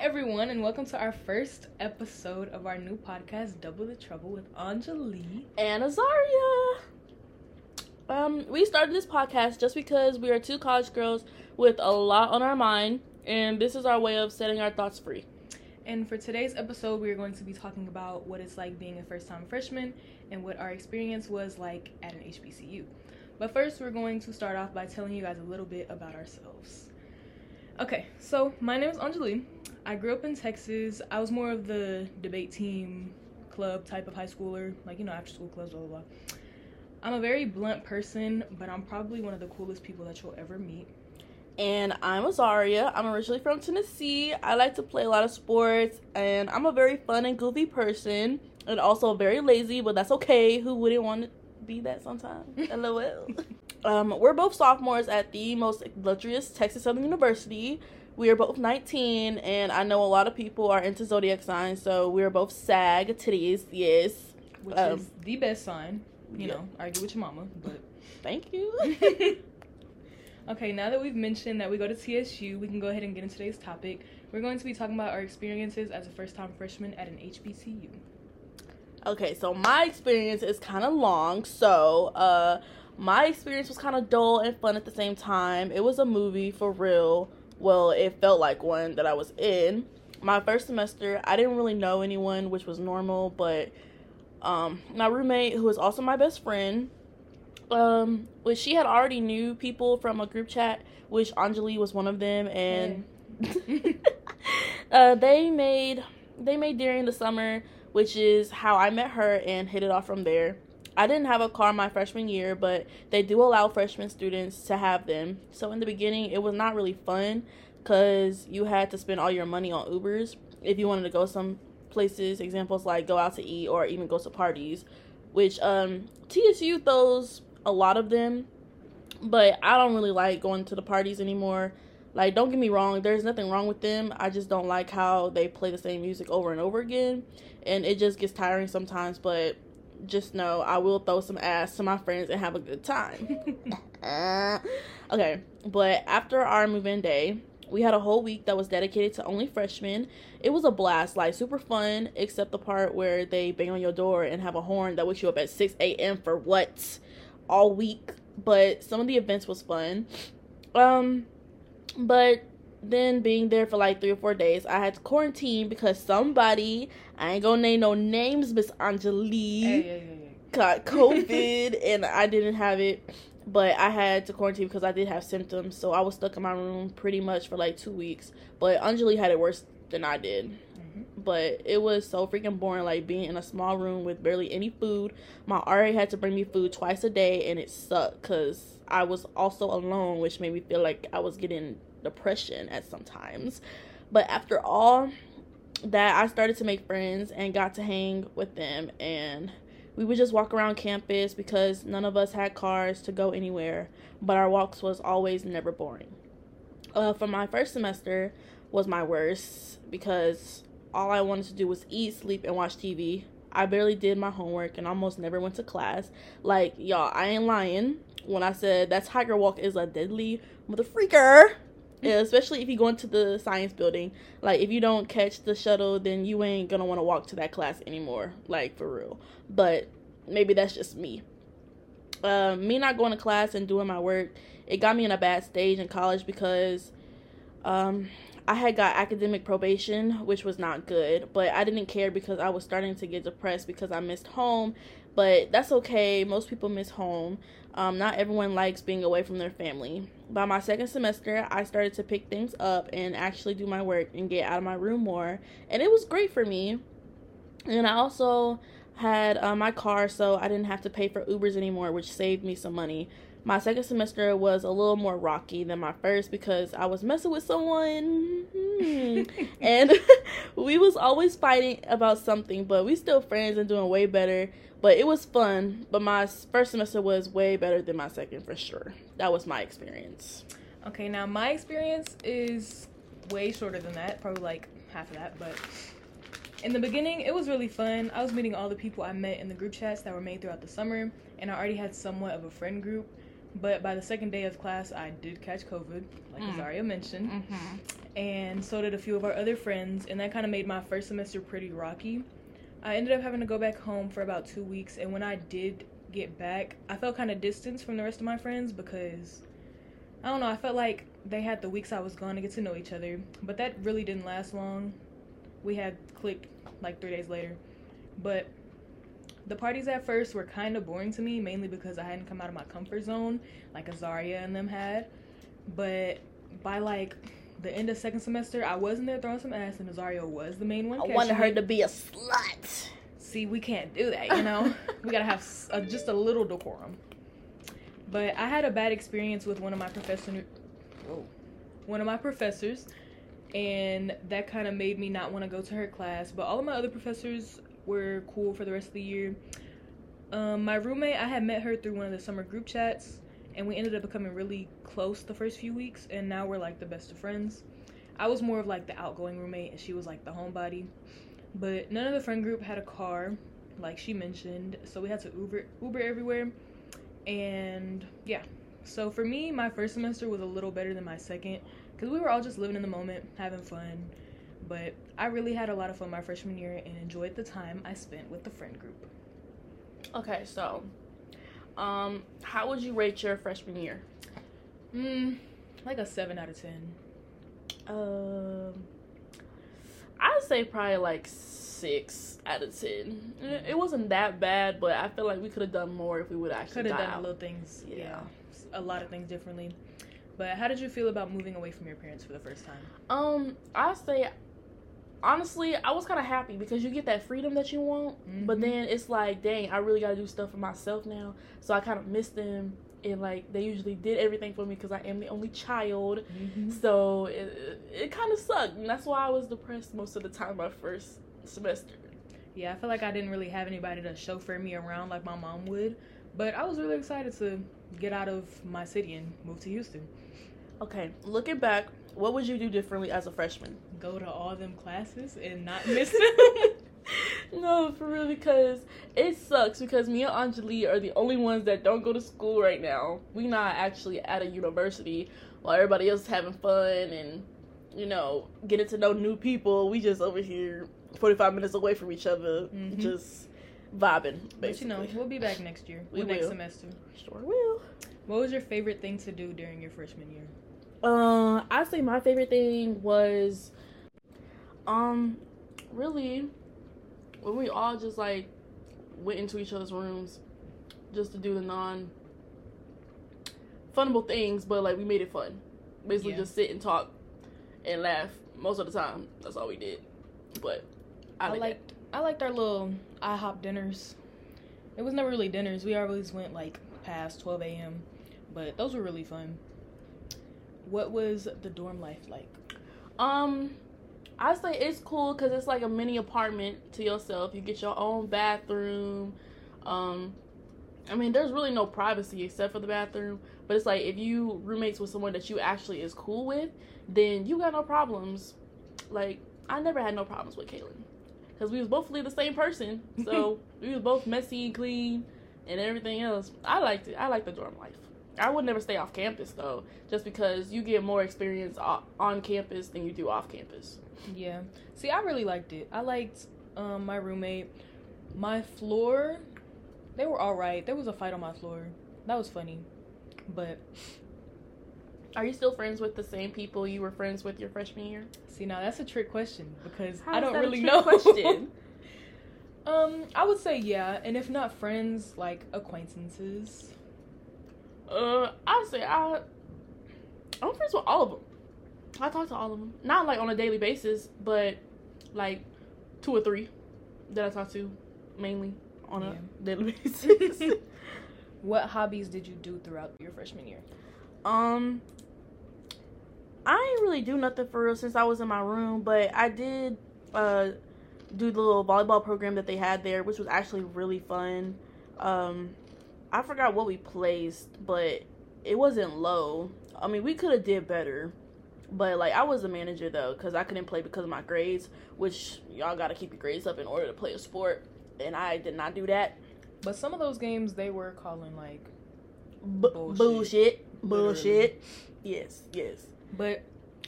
everyone, and welcome to our first episode of our new podcast, Double the Trouble with Anjoli. and Azaria. Um, we started this podcast just because we are two college girls with a lot on our mind, and this is our way of setting our thoughts free. And for today's episode, we are going to be talking about what it's like being a first time freshman and what our experience was like at an HBCU. But first, we're going to start off by telling you guys a little bit about ourselves. Okay, so my name is Anjoli. I grew up in Texas. I was more of the debate team club type of high schooler, like, you know, after school clubs, blah, blah, blah. I'm a very blunt person, but I'm probably one of the coolest people that you'll ever meet. And I'm Azaria. I'm originally from Tennessee. I like to play a lot of sports, and I'm a very fun and goofy person, and also very lazy, but that's okay. Who wouldn't want to be that sometimes? LOL. um, we're both sophomores at the most illustrious Texas Southern University. We are both 19, and I know a lot of people are into zodiac signs, so we are both SAG titties, yes. which Um, is the best sign. You yeah. know, argue with your mama, but. Thank you. okay, now that we've mentioned that we go to TSU, we can go ahead and get into today's topic. We're going to be talking about our experiences as a first time freshman at an HBCU. Okay, so my experience is kind of long. So, uh, my experience was kind of dull and fun at the same time. It was a movie for real. Well, it felt like one that I was in. My first semester, I didn't really know anyone, which was normal, but um, my roommate, who was also my best friend, um, which she had already knew people from a group chat, which Anjoli was one of them, and uh, they made they made during the summer which is how I met her and hit it off from there. I didn't have a car my freshman year, but they do allow freshman students to have them. So in the beginning, it was not really fun because you had to spend all your money on Ubers if you wanted to go some places. Examples like go out to eat or even go to parties, which um, TSU throws a lot of them, but I don't really like going to the parties anymore. Like, don't get me wrong, there's nothing wrong with them. I just don't like how they play the same music over and over again. And it just gets tiring sometimes, but just know I will throw some ass to my friends and have a good time. okay, but after our move in day, we had a whole week that was dedicated to only freshmen. It was a blast, like super fun, except the part where they bang on your door and have a horn that wakes you up at 6 a.m. for what? All week. But some of the events was fun. Um, but then being there for like three or four days, I had to quarantine because somebody, I ain't gonna name no names, Miss Anjoli, Hey, hey, hey, got COVID and I didn't have it. But I had to quarantine because I did have symptoms, so I was stuck in my room pretty much for like two weeks. But Anjoli had it worse than I did. But it was so freaking boring, like being in a small room with barely any food. My RA had to bring me food twice a day, and it sucked because I was also alone, which made me feel like I was getting depression at sometimes. But after all that, I started to make friends and got to hang with them, and we would just walk around campus because none of us had cars to go anywhere. But our walks was always never boring. Uh, for my first semester was my worst because all I wanted to do was eat, sleep, and watch TV. I barely did my homework and almost never went to class. Like, y'all, I ain't lying when I said that Tiger Walk is a deadly motherfreaker. Yeah, especially if you go into the science building. Like, if you don't catch the shuttle, then you ain't gonna wanna walk to that class anymore. Like, for real. But maybe that's just me. Uh, me not going to class and doing my work, it got me in a bad stage in college because um, I had got academic probation, which was not good, but I didn't care because I was starting to get depressed because I missed home. But that's okay. Most people miss home. Um, not everyone likes being away from their family. By my second semester, I started to pick things up and actually do my work and get out of my room more. And it was great for me. And I also had uh, my car, so I didn't have to pay for Ubers anymore, which saved me some money. My second semester was a little more rocky than my first because I was messing with someone, Hmm. and we was always fighting about something, but we still friends and doing way better. But it was fun. But my first semester was way better than my second for sure. That was my experience. Okay, now my experience is way shorter than that, probably like half of that, but in the beginning it was really fun. I was meeting all the people I met in the group chats that were made throughout the summer, and I already had somewhat of a friend group. But by the second day of class, I did catch COVID, like Mm. Azaria mentioned. Mm-hmm. and so did a few of our other friends, and that kind of made my first semester pretty rocky. I ended up having to go back home for about two weeks, and when I did get back, I felt kind of distanced from the rest of my friends because I don't know, I felt like they had the weeks I was gone to get to know each other, but that really didn't last long. We had clicked like three days later, but the parties at first were kind of boring to me, mainly because I hadn't come out of my comfort zone like Azaria and them had. But by like the end of second semester, I was in there throwing some ass, and Azaria was the main one. I wanted her to be a slut. See, we can't do that, you know. we gotta have uh, just a little decorum. But I had a bad experience with one of my professor, whoa, one of my professors, and that kind of made me not want to go to her class. But all of my other professors were cool for the rest of the year. Um, my roommate, I had met her through one of the summer group chats, and we ended up becoming really close the first few weeks, and now we're like the best of friends. I was more of like the outgoing roommate, and she was like the homebody. But none of the friend group had a car, like she mentioned, so we had to Uber Uber everywhere. And yeah, so for me, my first semester was a little better than my second, because we were all just living in the moment, having fun. But I really had a lot of fun my freshman year and enjoyed the time I spent with the friend group. Okay, so, um, how would you rate your freshman year? Mm, like a seven out of ten. Um, I'd say probably like six out of ten. It it wasn't that bad, but I feel like we could have done more if we would actually Could have done out. little things, yeah. Yeah. a lot of things differently. But how did you feel about moving away from your parents for the first time? Um, I say honestly, I was kind of happy because you get that freedom that you want, but Mhm. then it's like, dang, I really got to do stuff for myself now. So I kind of miss them, and like they usually did everything for me because I am the only child. So it it, it kind of sucked, and that's why I was depressed most of the time my first semester. Yeah, I feel like I didn't really have anybody to chauffeur me around like my mom would. But I was really excited to get out of my city and move to Houston. Okay, looking back, what would you do differently as a freshman? Go to all them classes and not miss them. no, for real, because it sucks because me and Anjoli are the only ones that don't go to school right now. We not actually at a university while everybody else is having fun and, you know, getting to know new people. We just over here 45 minutes away from each other, Mhm. just vibing, basically. but you know, we'll be back next year. We next semester. Sure will. What was your favorite thing to do during your freshman year? Uh, I say my favorite thing was, um, really, when we all just like went into each other's rooms, just to do the non funnable things, but like we made it fun. Basically, Yeah. just sit and talk and laugh most of the time. That's all we did. But I, I like liked I liked our little IHOP dinners. It was never really dinners. We always went like past 12 a.m. But those were really fun. What was the dorm life like? Um, I say it's cool because it's like a mini apartment to yourself. You get your own bathroom. Um, I mean, there's really no privacy except for the bathroom. But it's like if you roommates with someone that you actually is cool with, then you got no problems. Like I never had no problems with Kaylin because we was both really the same person, so we was both messy and clean and everything else. I liked it. I liked the dorm life. I would never stay off campus though, just because you get more experience on campus than you do off campus. Yeah. See, I really liked it. I liked um, my roommate. My floor, they were all right. There was a fight on my floor. That was funny. But Are you still friends with the same people you were friends with your freshman year? see, now that's a trick question because How I don't really know. question? um, I would say yeah, and if not friends, like acquaintances. Uh, I say I. I'm friends with all of them. I talk to all of them, not like on a daily basis, but like two or three that I talk to mainly on Yeah. a daily basis. What hobbies did you do throughout your freshman year? um, I didn't really do nothing for real since I was in my room, but I did uh do the little volleyball program that they had there, which was actually really fun. Um, I forgot what we placed, but it wasn't low. I mean, we could have did better, but like I was the manager though, because I couldn't play because of my grades. Which y'all got to keep your grades up in order to play a sport, and I did not do that. But some of those games they were calling like B- Bullshit. bullshit, bullshit. Yes, yes. But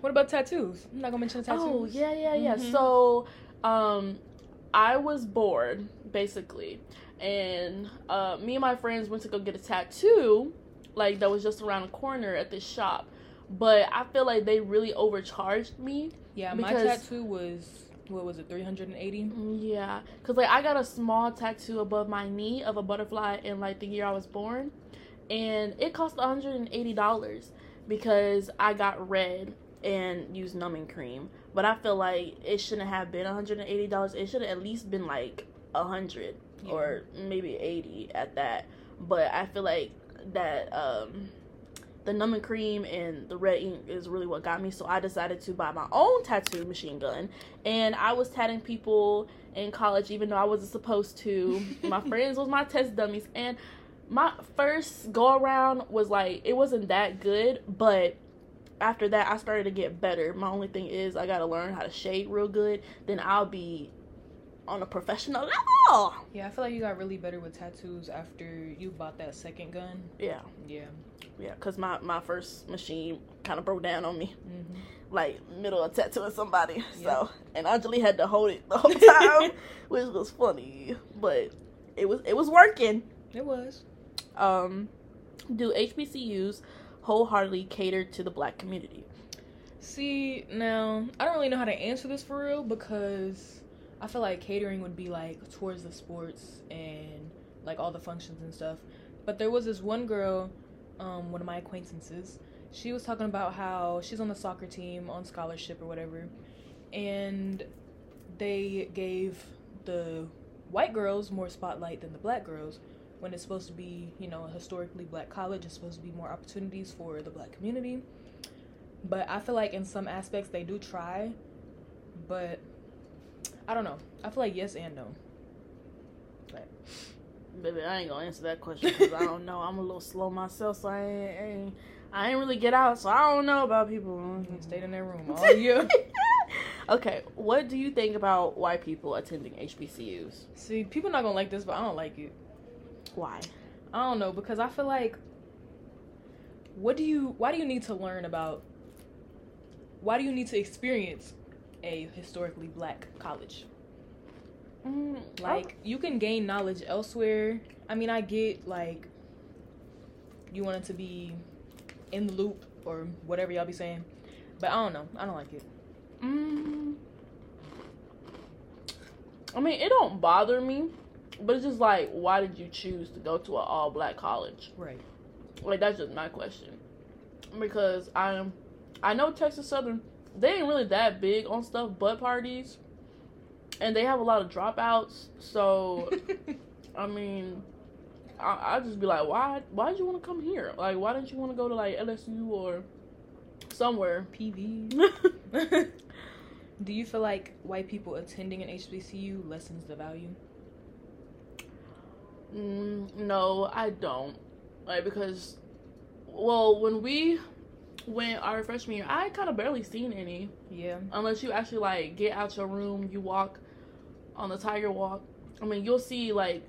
What about tattoos? I'm not gonna mention the tattoos. Oh yeah, yeah, yeah. Mhm. So, um, I was bored basically, and uh, me and my friends went to go get a tattoo, like that was just around the corner at this shop. But I feel like they really overcharged me. Yeah, my tattoo was what was it, 380? Yeah, cause like I got a small tattoo above my knee of a butterfly in like the year I was born, and it cost one hundred and eighty dollars because I got red and used numbing cream. But I feel like it shouldn't have been one hundred and eighty dollars. It should have at least been like a hundred Yeah. or maybe eighty at that. But I feel like that um the numbing cream and the red ink is really what got me. So I decided to buy my own tattoo machine gun and I was tatting people in college even though I wasn't supposed to. my friends was my test dummies and my first go around was like it wasn't that good, but after that I started to get better. My only thing is I got to learn how to shade real good, then I'll be on a professional level. Yeah, I feel like you got really better with tattoos after you bought that second gun. Yeah. Yeah. Yeah, cuz my my first machine kind of broke down on me. hmm like middle of tattooing somebody. Yeah. So and Anjoli had to hold it the whole time, which was funny, but it was it was working. It was. Um, do HBCUs wholeheartedly catered to the black community? See, now I don't really know how to answer this for real because I feel like catering would be like towards the sports and like all the functions and stuff. But there was this one girl, um, one of my acquaintances. She was talking about how she's on the soccer team on scholarship or whatever, and they gave the white girls more spotlight than the black girls when it's supposed to be, you know, a historically black college. It's supposed to be more opportunities for the black community. But I feel like in some aspects they do try, but I don't know. I feel like yes and no. Baby, I ain't gonna answer that question because I don't know. I'm a little slow myself, so I ain't, I ain't I ain't really get out, so I don't know about people. You stayed in their room all year. okay, what do you think about white people attending HBCUs? See, people not gonna like this, but I don't like it. Why? I don't know because I feel like what do you why do you need to learn about why do you need to experience a historically black college? Mm, Like you can gain knowledge elsewhere. I mean, I get like you want it to be in the loop or whatever y'all be saying, but I don't know. I don't like it. Mm, I mean, it don't bother me, but it's just like, why did you choose to go to an all black college? Right. Like that's just my question. Because I'm, I know Texas Southern, they ain't really that big on stuff but parties, and they have a lot of dropouts. So I mean, I I just be like, why why did you want to come here? Like, why didn't you want to go to like LSU or somewhere? PV. Do you feel like white people attending an HBCU lessens the value? Mm, no, I don't. Like because, well, when we went our freshman year, I kind of barely seen any. Yeah. Unless you actually like get out your room, you walk on the Tiger Walk. I mean, you'll see like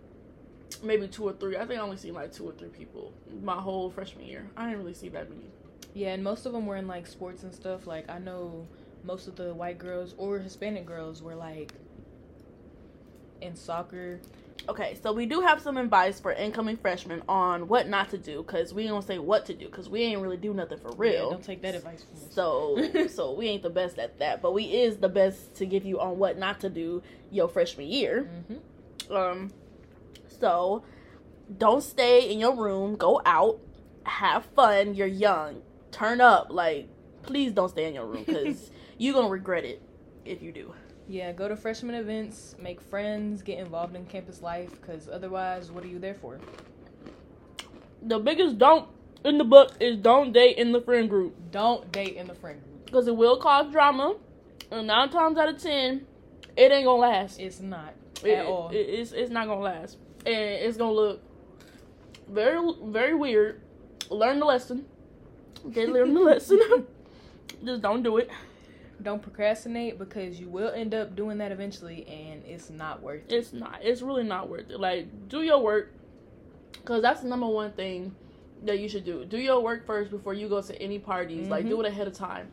maybe two or three. I think I only seen like two or three people my whole freshman year. I didn't really see that many. Yeah, and most of them were in like sports and stuff. Like I know most of the white girls or Hispanic girls were like in soccer. Okay, so we do have some advice for incoming freshmen on what not to do because we don't say what to do because we ain't really do nothing for Yeah, real. don't take that advice from us. So so we ain't the best at that, but we is the best to give you on what not to do your freshman year. hmm Um so don't stay in your room, go out, have fun, you're young. Turn up like please don't stay in your room you're going to regret it if you do. Yeah, go to freshman events, make friends, get involved in campus life. Because otherwise, what are you there for? The biggest don't in the book is don't date in the friend group Don't date in the friend group. because it will cause drama. And 9 times out of 10 it ain't going to last. It's not It- at all. it- it's it's not gonna last, and it's gonna look very very weird. Learn the lesson. Okay, learn the lesson. Just don't do it. Don't procrastinate because you will end up doing that eventually, and it's not worth it. It's not. It's really not worth it. Like do your work, cause that's the number one thing that you should do. Do your work first before you go to any parties. Like Mhm. do it ahead of time.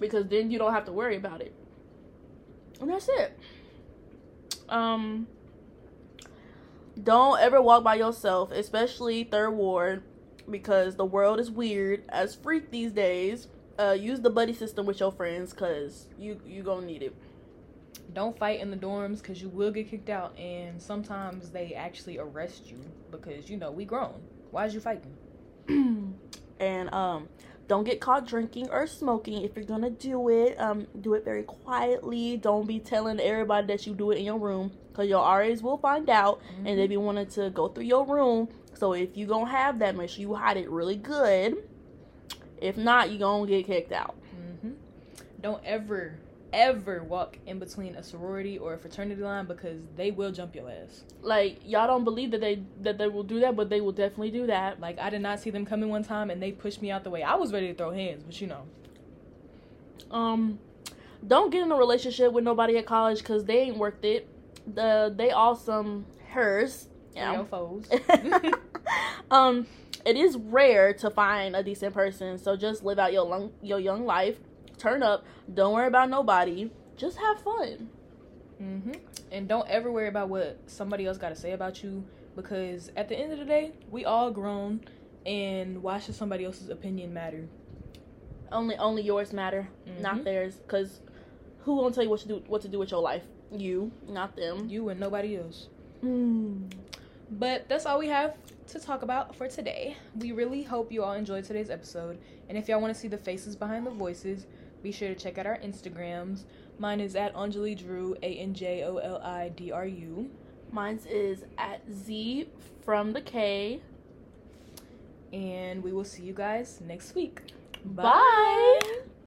because then you don't have to worry about it. And that's it. Um don't ever walk by yourself, especially third ward, because the world is weird as freak these days. Uh, use the buddy system with your friends, cause you you gonna need it. Don't fight in the dorms because you will get kicked out, and sometimes they actually arrest you because you know we grown. Why is you fighting? and um, don't get caught drinking or smoking if you're gonna do it. Um, do it very quietly. Don't be telling everybody that you do it in your room because your RAs will find out Mm-hmm. and they be wanting to go through your room. So if you gonna have that, make sure you hide it really good. If not, you gonna get kicked out. hmm Don't ever, ever walk in between a sorority or a fraternity line because they will jump your ass. Like y'all don't believe that they that they will do that, but they will definitely do that. Like I did not see them coming one time and they pushed me out the way. I was ready to throw hands, but you know. Um, don't get in a relationship with nobody at college because they ain't worth it. The they all some hers. Yeah. Foes. um, it is rare to find a decent person, so just live out your long, your young life. Turn up. Don't worry about nobody. Just have fun. hmm And don't ever worry about what somebody else got to say about you because at the end of the day, we all grown, and why should somebody else's opinion matter? Only only yours matter, not Mhm. theirs. Cause who gonna tell you what to do what to do with your life? You, not them. You and nobody else. Mm. But that's all we have to talk about for today. We really hope you all enjoyed today's episode. And if y'all want to see the faces behind the voices, be sure to check out our Instagrams. Mine is at Anjoli Dru, A N J O L I D R U. Mine's is at Z from the K. And we will see you guys next week. Bye.